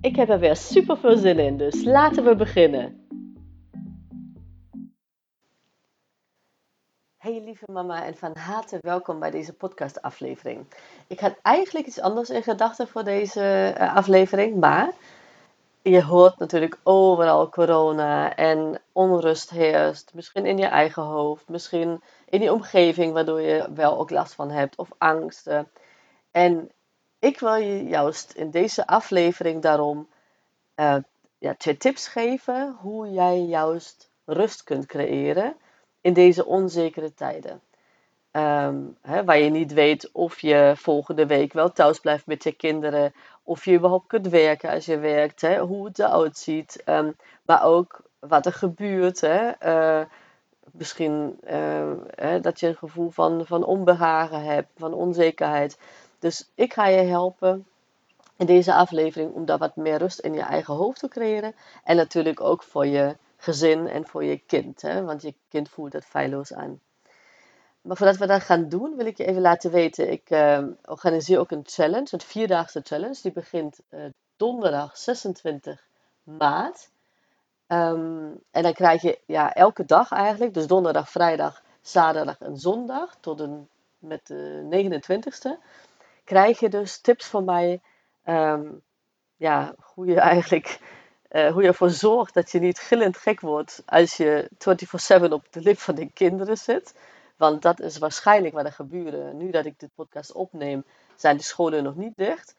Ik heb er weer super veel zin in, dus laten we beginnen. Hey lieve mama en van harte welkom bij deze podcastaflevering. Ik had eigenlijk iets anders in gedachten voor deze eh, aflevering, maar je hoort natuurlijk overal corona en onrust heerst. Misschien in je eigen hoofd, misschien in je omgeving, waardoor je wel ook last van hebt of angsten. En ik wil je juist in deze aflevering daarom uh, ja, twee tips geven hoe jij juist rust kunt creëren in deze onzekere tijden. Ehm, hè, waar je niet weet of je volgende week wel thuis blijft met je kinderen, of je überhaupt kunt werken als je werkt, hè, hoe het eruit ziet, um, maar ook wat er gebeurt. Hè, uh, misschien uh, hè, dat je een gevoel van, van onbehagen hebt, van onzekerheid. Dus ik ga je helpen in deze aflevering om daar wat meer rust in je eigen hoofd te creëren. En natuurlijk ook voor je gezin en voor je kind, hè, want je kind voelt het feilloos aan. Maar voordat we dat gaan doen, wil ik je even laten weten. Ik uh, organiseer ook een challenge, een vierdaagse challenge. Die begint uh, donderdag 26 maart. Um, en dan krijg je ja, elke dag eigenlijk, dus donderdag, vrijdag, zaterdag en zondag, tot een, met de 29ste, krijg je dus tips van mij. Um, ja, hoe je eigenlijk uh, hoe je ervoor zorgt dat je niet gillend gek wordt als je 24/7 op de lip van de kinderen zit. Want dat is waarschijnlijk wat er gebeurt. Nu dat ik dit podcast opneem, zijn de scholen nog niet dicht.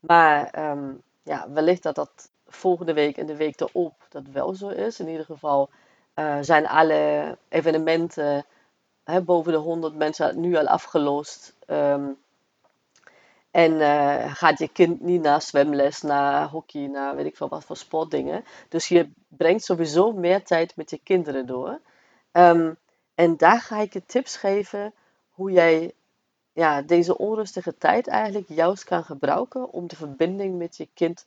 Maar um, ja, wellicht dat dat volgende week en de week erop dat wel zo is. In ieder geval uh, zijn alle evenementen hè, boven de 100 mensen nu al afgelost. Um, en uh, gaat je kind niet naar zwemles, naar hockey, naar weet ik veel wat voor sportdingen. Dus je brengt sowieso meer tijd met je kinderen door. Um, en daar ga ik je tips geven hoe jij ja, deze onrustige tijd eigenlijk juist kan gebruiken om de verbinding met je kind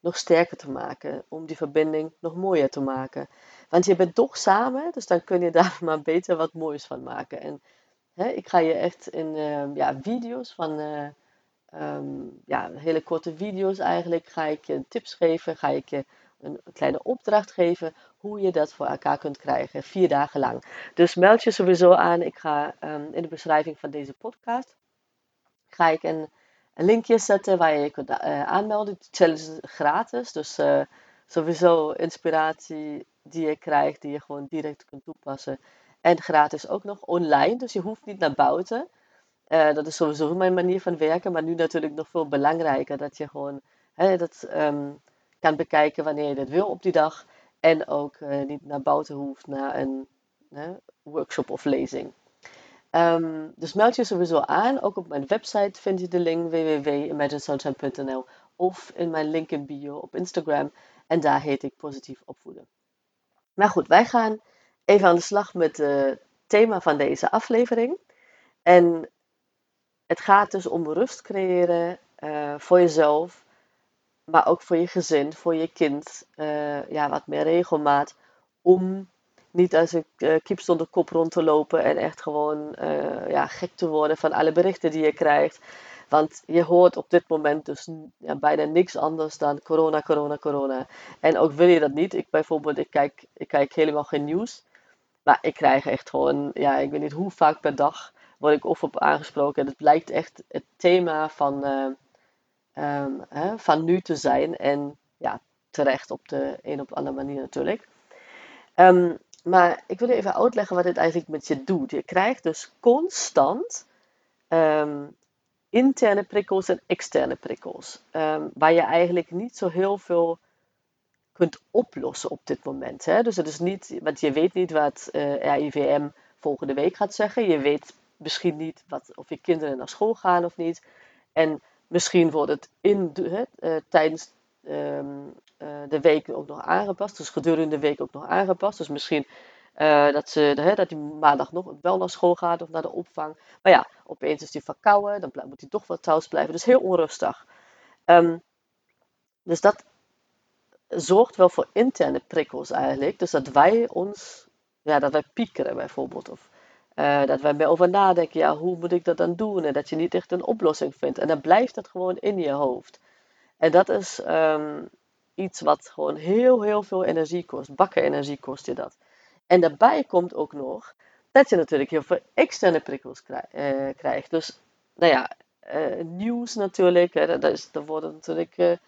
nog sterker te maken. Om die verbinding nog mooier te maken. Want je bent toch samen, dus dan kun je daar maar beter wat moois van maken. En hè, ik ga je echt in uh, ja, video's van, uh, um, ja, hele korte video's eigenlijk, ga ik je tips geven, ga ik je een kleine opdracht geven hoe je dat voor elkaar kunt krijgen, vier dagen lang. Dus meld je sowieso aan. Ik ga um, in de beschrijving van deze podcast ga ik een, linkje zetten waar je je kunt uh, aanmelden. De challenge is gratis, dus uh, sowieso inspiratie die je krijgt, die je gewoon direct kunt toepassen. En gratis ook nog online, dus je hoeft niet naar buiten. Uh, dat is sowieso mijn manier van werken, maar nu natuurlijk nog veel belangrijker dat je gewoon hè, dat, um, kan bekijken wanneer je dat wil op die dag. En ook uh, niet naar buiten hoeft naar een workshop of lezing. Um, dus meld je sowieso aan. Ook op mijn website vind je de link www.imaginesunshine.nl of in mijn link in bio op Instagram. En daar heet ik positief opvoeden. Maar goed, wij gaan even aan de slag met het thema van deze aflevering. En het gaat dus om rust creëren uh, voor jezelf, maar ook voor je gezin, voor je kind, uh, ja, wat meer regelmaat. Om niet als een kip zonder kop rond te lopen en echt gewoon ja, gek te worden van alle berichten die je krijgt. Want je hoort op dit moment dus ja, bijna niks anders dan corona, corona, corona. En ook wil je dat niet. Ik bijvoorbeeld, ik kijk, ik kijk helemaal geen nieuws. Maar ik krijg echt gewoon, ja, ik weet niet hoe vaak per dag word ik of op aangesproken. En het blijkt echt het thema van uh, um, hè, van nu te zijn. En ja, terecht op de een of andere manier natuurlijk. Um, maar ik wil even uitleggen wat dit eigenlijk met je doet. Je krijgt dus constant um, interne prikkels en externe prikkels. waar je eigenlijk niet zo heel veel kunt oplossen op dit moment. Hè? Dus het is niet, want je weet niet wat uh, RIVM volgende week gaat zeggen. Je weet misschien niet wat, of je kinderen naar school gaan of niet. En Misschien wordt het in de, uh, tijdens ehm, eh, de week ook nog aangepast. Dus gedurende de week ook nog aangepast. Dus misschien uh, dat, ze, dat hij maandag nog wel naar school gaat of naar de opvang. Maar ja, opeens is hij verkouden, dan moet hij toch wel thuis blijven. Dus heel onrustig. Um, dus dat zorgt wel voor interne prikkels eigenlijk. Dus dat wij ons, ja, dat wij piekeren bijvoorbeeld. Of uh, dat wij over nadenken, ja, hoe moet ik dat dan doen? En dat je niet echt een oplossing vindt. En dan blijft dat gewoon in je hoofd. En dat is um, iets wat gewoon heel, heel veel energie kost. Bakken energie kost je dat. En daarbij komt ook nog dat je natuurlijk heel veel externe prikkels eh, krijgt. Dus, nou ja, uh, nieuws natuurlijk. Hè, dat, is, wordt natuurlijk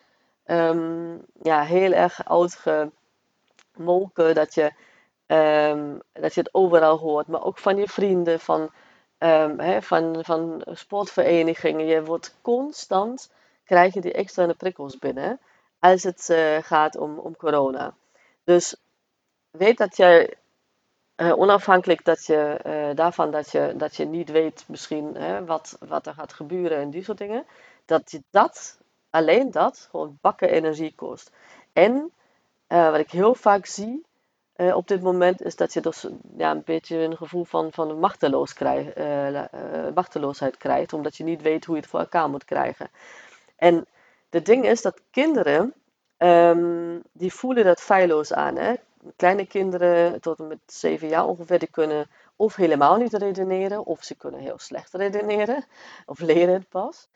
um, ja, heel erg uitgemolken. Dat je, um, dat je het overal hoort. Maar ook van je vrienden, van, hè, van, van sportverenigingen. Je wordt constant, krijg je die externe prikkels binnen. Als het uh, gaat om, om corona. Dus weet dat jij uh, onafhankelijk dat je, uh, daarvan dat je, dat je niet weet misschien wat, wat er gaat gebeuren en die soort dingen, dat je dat, alleen dat, gewoon bakken energie kost. En wat ik heel vaak zie op dit moment, is dat je dus ja, een beetje een gevoel van, van machteloos krijg, machteloosheid krijgt, omdat je niet weet hoe je het voor elkaar moet krijgen. En het ding is dat kinderen, um, die voelen dat feilloos aan. Hè? kleine kinderen tot en met 7 jaar ongeveer, die kunnen of helemaal niet redeneren, of ze kunnen heel slecht redeneren, of leren het pas.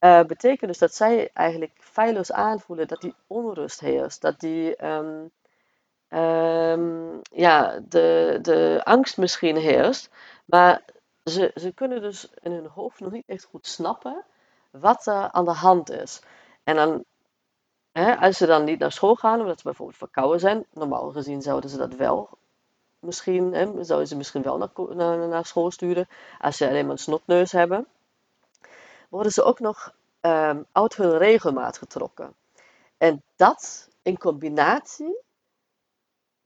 Uh, betekent dus dat zij eigenlijk feilloos aanvoelen dat die onrust heerst, dat die um, um, ja, de, de angst misschien heerst, maar ze, ze kunnen dus in hun hoofd nog niet echt goed snappen wat er aan de hand is. En dan Hè, als ze dan niet naar school gaan, omdat ze bijvoorbeeld verkouden zijn, normaal gezien zouden ze dat wel misschien, hè, zouden ze misschien wel naar, naar, school sturen. Als ze alleen maar een snotneus hebben, worden ze ook nog um, uit hun regelmaat getrokken. En dat in combinatie,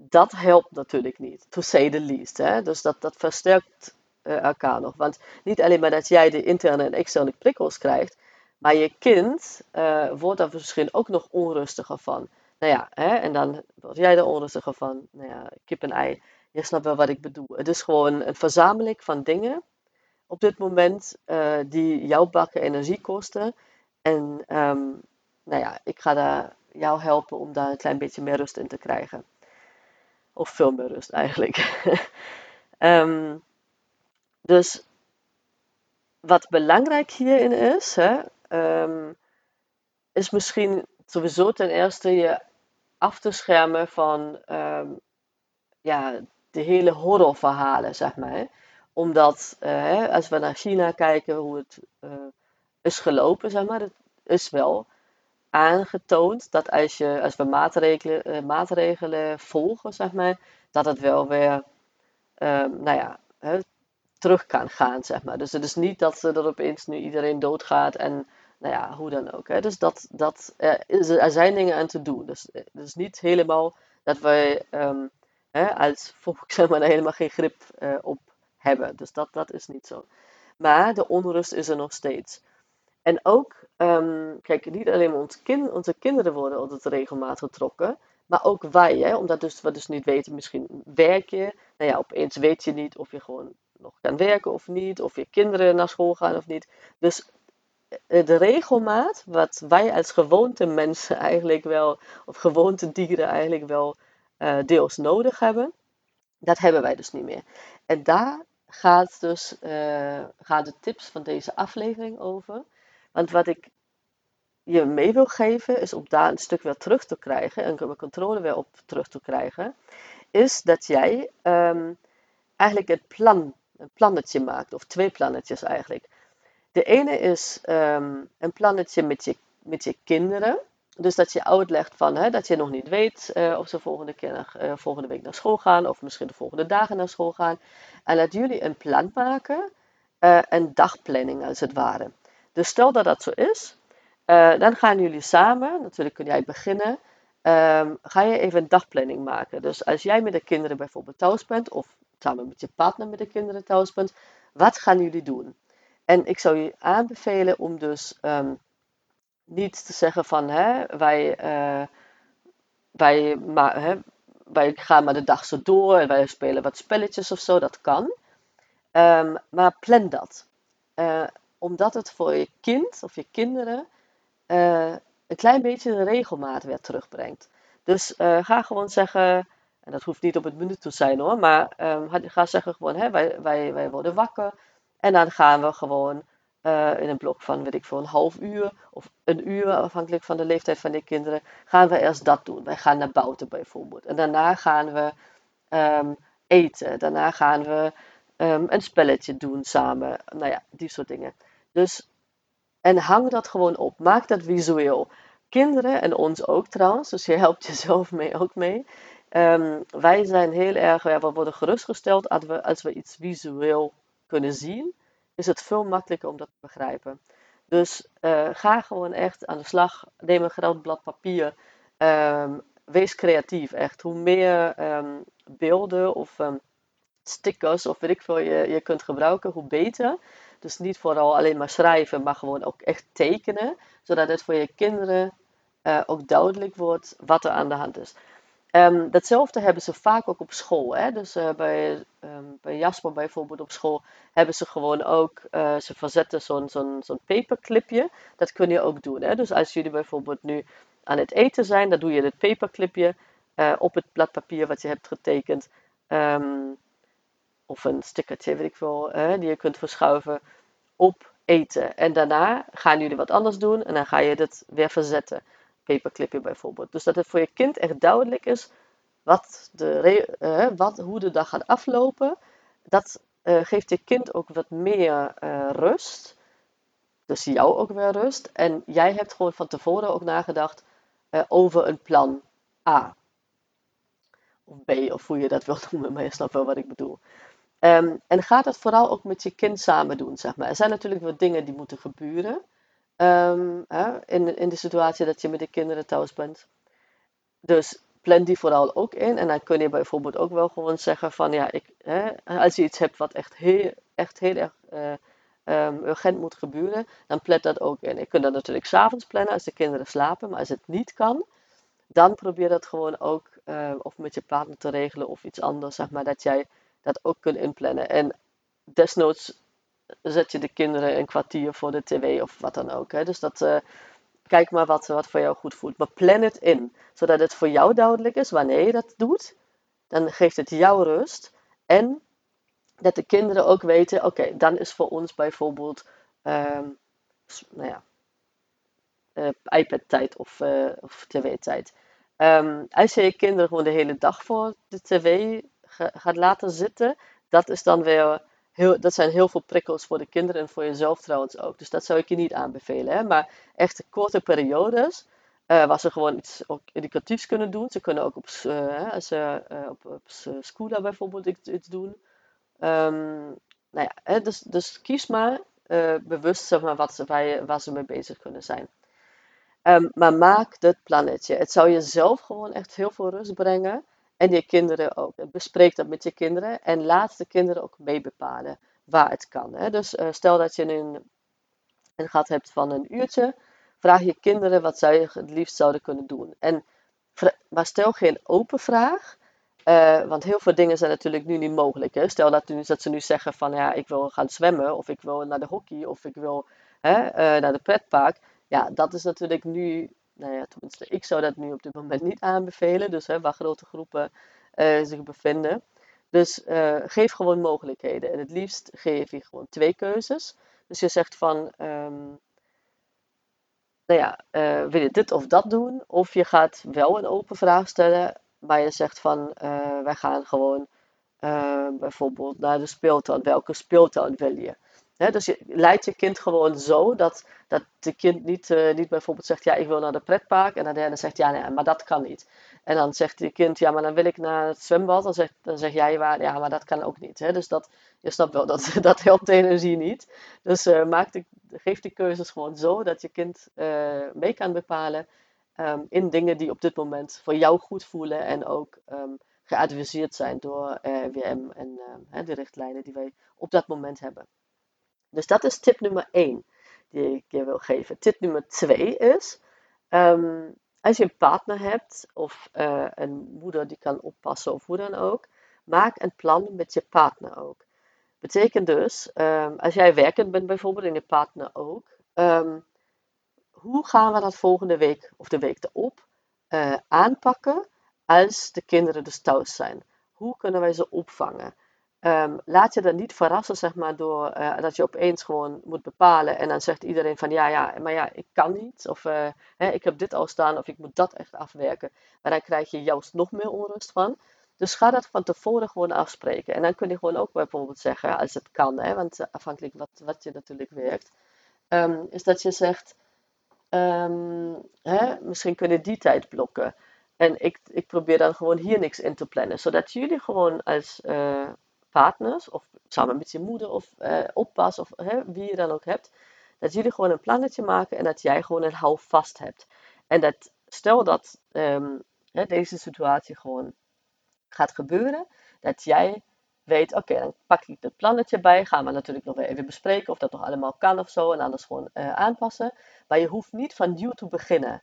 dat helpt natuurlijk niet, to say the least. Hè? Dus dat, dat versterkt uh, elkaar nog. Want niet alleen maar dat jij de interne en externe prikkels krijgt, maar je kind uh, wordt daar misschien ook nog onrustiger van. Nou ja, hè, en dan word jij er onrustiger van. Nou ja, kip en ei. Je snapt wel wat ik bedoel. Het is gewoon een verzameling van dingen op dit moment uh, die jouw bakken energie kosten. En um, nou ja, ik ga daar jou helpen om daar een klein beetje meer rust in te krijgen. Of veel meer rust eigenlijk. um, dus wat belangrijk hierin is, hè, um, is misschien sowieso ten eerste je af te schermen van um, ja, de hele horrorverhalen, zeg maar. Omdat uh, als we naar China kijken, hoe het uh, is gelopen, zeg maar, het is wel aangetoond dat als, je, als we maatregelen, uh, maatregelen volgen, zeg maar, dat het wel weer, um, nou ja, terug kan gaan, zeg maar. Dus het is niet dat er opeens nu iedereen doodgaat en nou ja, hoe dan ook. Hè. Dus dat, dat, er, er zijn dingen aan te doen. Dus het is niet helemaal dat wij um, als volk zeg maar, helemaal geen grip op hebben. Dus dat, dat is niet zo. Maar de onrust is er nog steeds. En ook, um, kijk, niet alleen onze kinderen worden altijd regelmatig getrokken, maar ook wij, hè, omdat dus, we dus niet weten, misschien werk je, nou ja, opeens weet je niet of je gewoon nog kan werken of niet, of je kinderen naar school gaan of niet. Dus eh, de regelmaat, wat wij als gewoonte mensen eigenlijk wel, of gewoonte dieren eigenlijk wel uh, deels nodig hebben, dat hebben wij dus niet meer. En daar gaat dus uh, gaat de tips van deze aflevering over. Want wat ik je mee wil geven, is om daar een stuk weer terug te krijgen, en mijn controle weer op terug te krijgen, is dat jij um, eigenlijk het plan, een plannetje maakt, of twee plannetjes eigenlijk. De ene is um, een plannetje met je, met je kinderen. Dus dat je uitlegt van hè, dat je nog niet weet uh, of ze volgende, keer, uh, volgende week naar school gaan of misschien de volgende dagen naar school gaan. En dat jullie een plan maken, uh, een dagplanning als het ware. Dus stel dat dat zo is, dan gaan jullie samen, natuurlijk kun jij beginnen, um, ga je even een dagplanning maken. Dus als jij met de kinderen bijvoorbeeld thuis bent of samen met je partner met de kinderen thuis bent, wat gaan jullie doen? En ik zou je aanbevelen om dus um, niet te zeggen van hè, wij, uh, wij, maar, hè, wij gaan maar de dag zo door en wij spelen wat spelletjes of zo, dat kan. Um, maar plan dat. Uh, omdat het voor je kind of je kinderen uh, een klein beetje de regelmaat weer terugbrengt. Dus uh, ga gewoon zeggen, en dat hoeft niet op het minuut te zijn hoor, maar um, ga zeggen gewoon, hè, wij, wij, wij worden wakker en dan gaan we gewoon uh, in een blok van, weet ik veel, een half uur of een uur, afhankelijk van de leeftijd van de kinderen, gaan we eerst dat doen. Wij gaan naar buiten bijvoorbeeld. En daarna gaan we um, eten. Daarna gaan we um, een spelletje doen samen. Nou ja, die soort dingen. Dus, en hang dat gewoon op. Maak dat visueel. Kinderen en ons ook trouwens, dus je helpt jezelf mee ook mee. Um, wij zijn heel erg, we worden gerustgesteld als we, als we iets visueel kunnen zien is het veel makkelijker om dat te begrijpen. Dus uh, ga gewoon echt aan de slag. Neem een groot blad papier. Um, wees creatief, echt. Hoe meer um, beelden of stickers of weet ik veel je, je kunt gebruiken, hoe beter. Dus niet vooral alleen maar schrijven, maar gewoon ook echt tekenen. Zodat het voor je kinderen uh, ook duidelijk wordt wat er aan de hand is. Um, datzelfde hebben ze vaak ook op school. Hè? Dus uh, bij, um, bij Jasper bijvoorbeeld op school hebben ze gewoon ook, uh, ze verzetten zo'n zo'n zo'n paperclipje. Dat kun je ook doen. Hè? Dus als jullie bijvoorbeeld nu aan het eten zijn, dan doe je het paperclipje op het blad papier wat je hebt getekend. Um, of een stickertje, weet ik veel, die je kunt verschuiven op eten. En daarna gaan jullie wat anders doen en dan ga je het weer verzetten paperclipje bijvoorbeeld. Dus dat het voor je kind echt duidelijk is wat de, uh, wat, hoe de dag gaat aflopen. Dat uh, geeft je kind ook wat meer uh, rust. Dus jou ook weer rust. En jij hebt gewoon van tevoren ook nagedacht over een plan A. Of B, of hoe je dat wilt noemen, maar je snapt wel wat ik bedoel. Um, en ga dat vooral ook met je kind samen doen, zeg maar. Er zijn natuurlijk wat dingen die moeten gebeuren. Hè, in, in de situatie dat je met de kinderen thuis bent. Dus plan die vooral ook in. En dan kun je bijvoorbeeld ook wel gewoon zeggen van ja, ik, hè, als je iets hebt wat echt heel, echt heel erg uh, um, urgent moet gebeuren, dan plan dat ook in. Je kunt dat natuurlijk s'avonds plannen als de kinderen slapen, maar als het niet kan, dan probeer dat gewoon ook uh, of met je partner te regelen of iets anders, zeg maar, dat jij dat ook kunt inplannen. En desnoods zet je de kinderen een kwartier voor de tv of wat dan ook. Hè. Dus dat, uh, kijk maar wat, wat voor jou goed voelt. Maar plan het in, zodat het voor jou duidelijk is wanneer je dat doet. Dan geeft het jou rust. En dat de kinderen ook weten, oké, dan is voor ons bijvoorbeeld, um, nou ja, uh, iPad-tijd of, uh, of tv-tijd. Um, als je je kinderen gewoon de hele dag voor de tv gaat laten zitten, dat is dan weer heel, dat zijn heel veel prikkels voor de kinderen en voor jezelf trouwens ook. Dus dat zou ik je niet aanbevelen. Hè? Maar echt korte periodes, uh, waar ze gewoon iets ook educatiefs kunnen doen. Ze kunnen ook op, uh, als uh, op, op bijvoorbeeld iets, doen. Um, nou ja, hè, dus, dus kies maar bewust zeg maar, wat waar, ze mee bezig kunnen zijn. Um, maar maak dat plannetje. Het zou jezelf gewoon echt heel veel rust brengen. En je kinderen ook. Bespreek dat met je kinderen en laat de kinderen ook mee bepalen waar het kan. Hè. Dus uh, stel dat je een, een gat hebt van een uurtje, vraag je kinderen wat zij het liefst zouden kunnen doen. En, maar stel geen open vraag, uh, want heel veel dingen zijn natuurlijk nu niet mogelijk. Hè. Stel dat, dat ze nu zeggen van ja, ik wil gaan zwemmen, of ik wil naar de hockey, of ik wil hè, uh, naar de pretpark. Ja, dat is natuurlijk nu nou ja, tenminste, ik zou dat nu op dit moment niet aanbevelen. Dus hè, waar grote groepen uh, zich bevinden. Dus uh, geef gewoon mogelijkheden. En het liefst geef je gewoon twee keuzes. Dus je zegt van, um, nou ja, uh, wil je dit of dat doen? Of je gaat wel een open vraag stellen, maar je zegt van, wij gaan gewoon bijvoorbeeld naar de speeltuin. Welke speeltuin wil je? Dus je leidt je kind gewoon zo dat, dat kind niet, uh, niet bijvoorbeeld zegt, ja, ik wil naar de pretpark. En dan de zegt, ja, nee, maar dat kan niet. En dan zegt je kind, ja, maar dan wil ik naar het zwembad. Dan, zegt, dan zeg jij, ja, maar dat kan ook niet. Dus dat, je snapt wel, dat, dat helpt de energie niet. Dus uh, maak de, geef die keuzes gewoon zo dat je kind uh, mee kan bepalen um, in dingen die op dit moment voor jou goed voelen. En ook um, geadviseerd zijn door WM en de richtlijnen die wij op dat moment hebben. Dus dat is tip nummer 1. die ik je wil geven. Tip nummer twee is, ehm, als je een partner hebt of uh, een moeder die kan oppassen of hoe dan ook, maak een plan met je partner ook. Betekent dus, um, als jij werkend bent bijvoorbeeld en je partner ook, um, hoe gaan we dat volgende week of de week erop uh, aanpakken als de kinderen dus thuis zijn? Hoe kunnen wij ze opvangen? Um, laat je dan niet verrassen, zeg maar, door uh, dat je opeens gewoon moet bepalen en dan zegt iedereen van ja, ja, maar ja, ik kan niet, of uh, hè, ik heb dit al staan, of ik moet dat echt afwerken. Maar dan krijg je juist nog meer onrust van. Dus ga dat van tevoren gewoon afspreken. En dan kun je gewoon ook bijvoorbeeld zeggen, als het kan, hè, want afhankelijk wat, wat je natuurlijk werkt, um, is dat je zegt, um, hè, misschien kunnen die tijd blokken. En ik, ik probeer dan gewoon hier niks in te plannen, zodat jullie gewoon als partners, of samen met je moeder of uh, oppas, of hè, wie je dan ook hebt, dat jullie gewoon een plannetje maken en dat jij gewoon een houvast hebt. En dat stel dat um, hè, deze situatie gewoon gaat gebeuren, dat jij weet, oké, dan pak ik het plannetje bij, gaan we natuurlijk nog even bespreken of dat nog allemaal kan of zo, en anders gewoon uh, aanpassen. Maar je hoeft niet van nieuw te beginnen.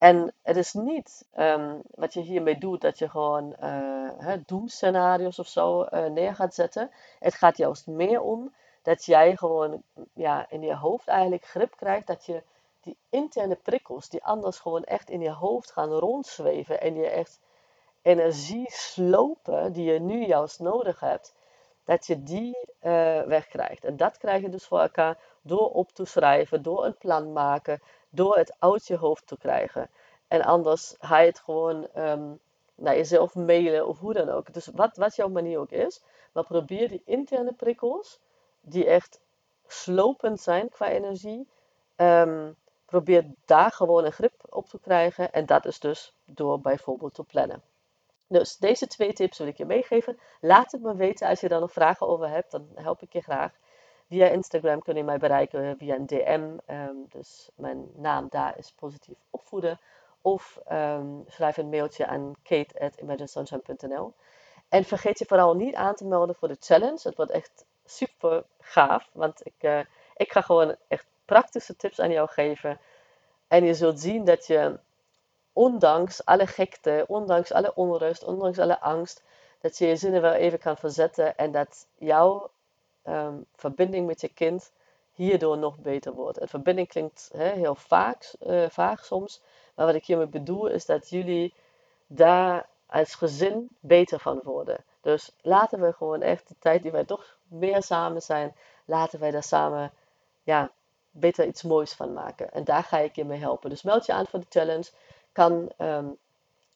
En het is niet um, wat je hiermee doet, dat je gewoon uh, doemscenario's of zo uh, neer gaat zetten. Het gaat juist meer om dat jij gewoon ja, in je hoofd eigenlijk grip krijgt dat je die interne prikkels, die anders gewoon echt in je hoofd gaan rondzweven en je echt energie slopen die je nu juist nodig hebt, dat je die uh, wegkrijgt. En dat krijg je dus voor elkaar door op te schrijven, door een plan maken, door het uit je hoofd te krijgen. En anders ga je het gewoon um, naar jezelf mailen of hoe dan ook. Dus wat, wat jouw manier ook is, maar probeer die interne prikkels, die echt slopend zijn qua energie, um, probeer daar gewoon een grip op te krijgen. En dat is dus door bijvoorbeeld te plannen. Dus deze twee tips wil ik je meegeven. Laat het me weten als je daar nog vragen over hebt, dan help ik je graag. Via Instagram kun je mij bereiken via een DM. Um, dus mijn naam daar is positief opvoeden. Of um, schrijf een mailtje aan kate.imaginesunshine.nl. En vergeet je vooral niet aan te melden voor de challenge. Het wordt echt super gaaf. Want ik, uh, ik ga gewoon echt praktische tips aan jou geven. En je zult zien dat je, ondanks alle gekte, ondanks alle onrust, ondanks alle angst, dat je je zinnen wel even kan verzetten. En dat jouw um, verbinding met je kind hierdoor nog beter wordt. En verbinding klinkt he, heel vaak, uh, vaag soms. Maar wat ik hiermee bedoel is dat jullie daar als gezin beter van worden. Dus laten we gewoon echt de tijd die wij toch meer samen zijn, laten wij daar samen ja, beter iets moois van maken. En daar ga ik je mee helpen. Dus meld je aan voor de challenge. Kan, um,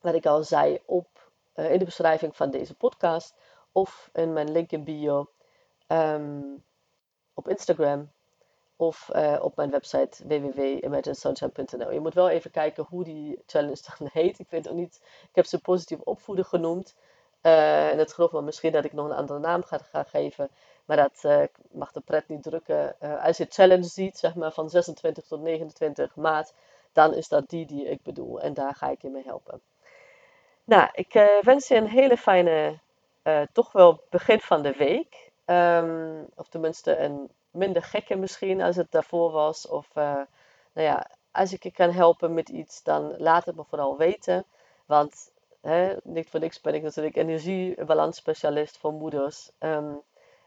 wat ik al zei, op, uh, in de beschrijving van deze podcast of in mijn link in bio um, op Instagram of uh, op mijn website www.imaginesunshine.nl. Je moet wel even kijken hoe die challenge dan heet. Ik weet ook niet, ik heb ze positief opvoeden genoemd. Uh, en het geloof me misschien dat ik nog een andere naam ga, geven. Maar dat uh, mag de pret niet drukken. als je challenge ziet, zeg maar van 26 tot 29 maart, dan is dat die die ik bedoel. En daar ga ik je mee helpen. Nou, ik wens je een hele fijne, toch wel begin van de week. Um, of tenminste een minder gekke misschien als het daarvoor was. Of uh, nou ja, als ik je kan helpen met iets, dan laat het me vooral weten. Want hè, niet voor niks ben ik natuurlijk energiebalansspecialist voor moeders. Um,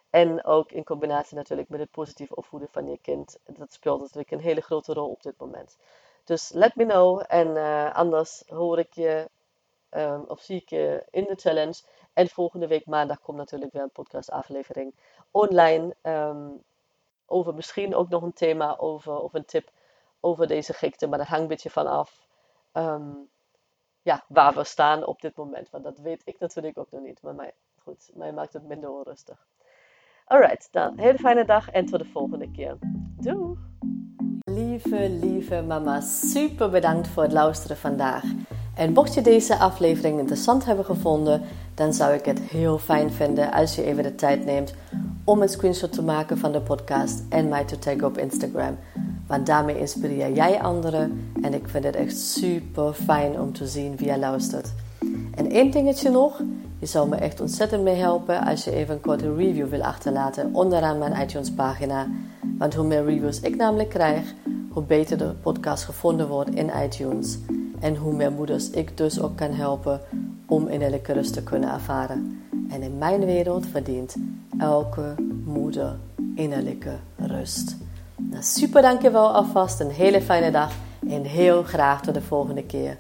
en ook in combinatie natuurlijk met het positief opvoeden van je kind. Dat speelt natuurlijk een hele grote rol op dit moment. Dus let me know. En uh, anders hoor ik je um, of zie ik je in de challenge. En volgende week maandag komt natuurlijk weer een podcastaflevering online. Um, over misschien ook nog een thema over, of een tip over deze gekte. Maar dat hangt een beetje vanaf um, ja, waar we staan op dit moment. Want dat weet ik natuurlijk ook nog niet. Maar mij, goed, mij maakt het minder onrustig. Alright, dan hele fijne dag en tot de volgende keer. Doei! Lieve, lieve mama, super bedankt voor het luisteren vandaag. En mocht je deze aflevering interessant hebben gevonden, dan zou ik het heel fijn vinden als je even de tijd neemt om een screenshot te maken van de podcast en mij te taggen op Instagram. Want daarmee inspireer jij anderen en ik vind het echt super fijn om te zien wie je luistert. En één dingetje nog, je zou me echt ontzettend mee helpen als je even een korte review wil achterlaten onderaan mijn iTunes pagina. Want hoe meer reviews ik namelijk krijg, hoe beter de podcast gevonden wordt in iTunes. En hoe meer moeders ik dus ook kan helpen om innerlijke rust te kunnen ervaren. En in mijn wereld verdient elke moeder innerlijke rust. Nou, super dankjewel alvast. Een hele fijne dag en heel graag tot de volgende keer.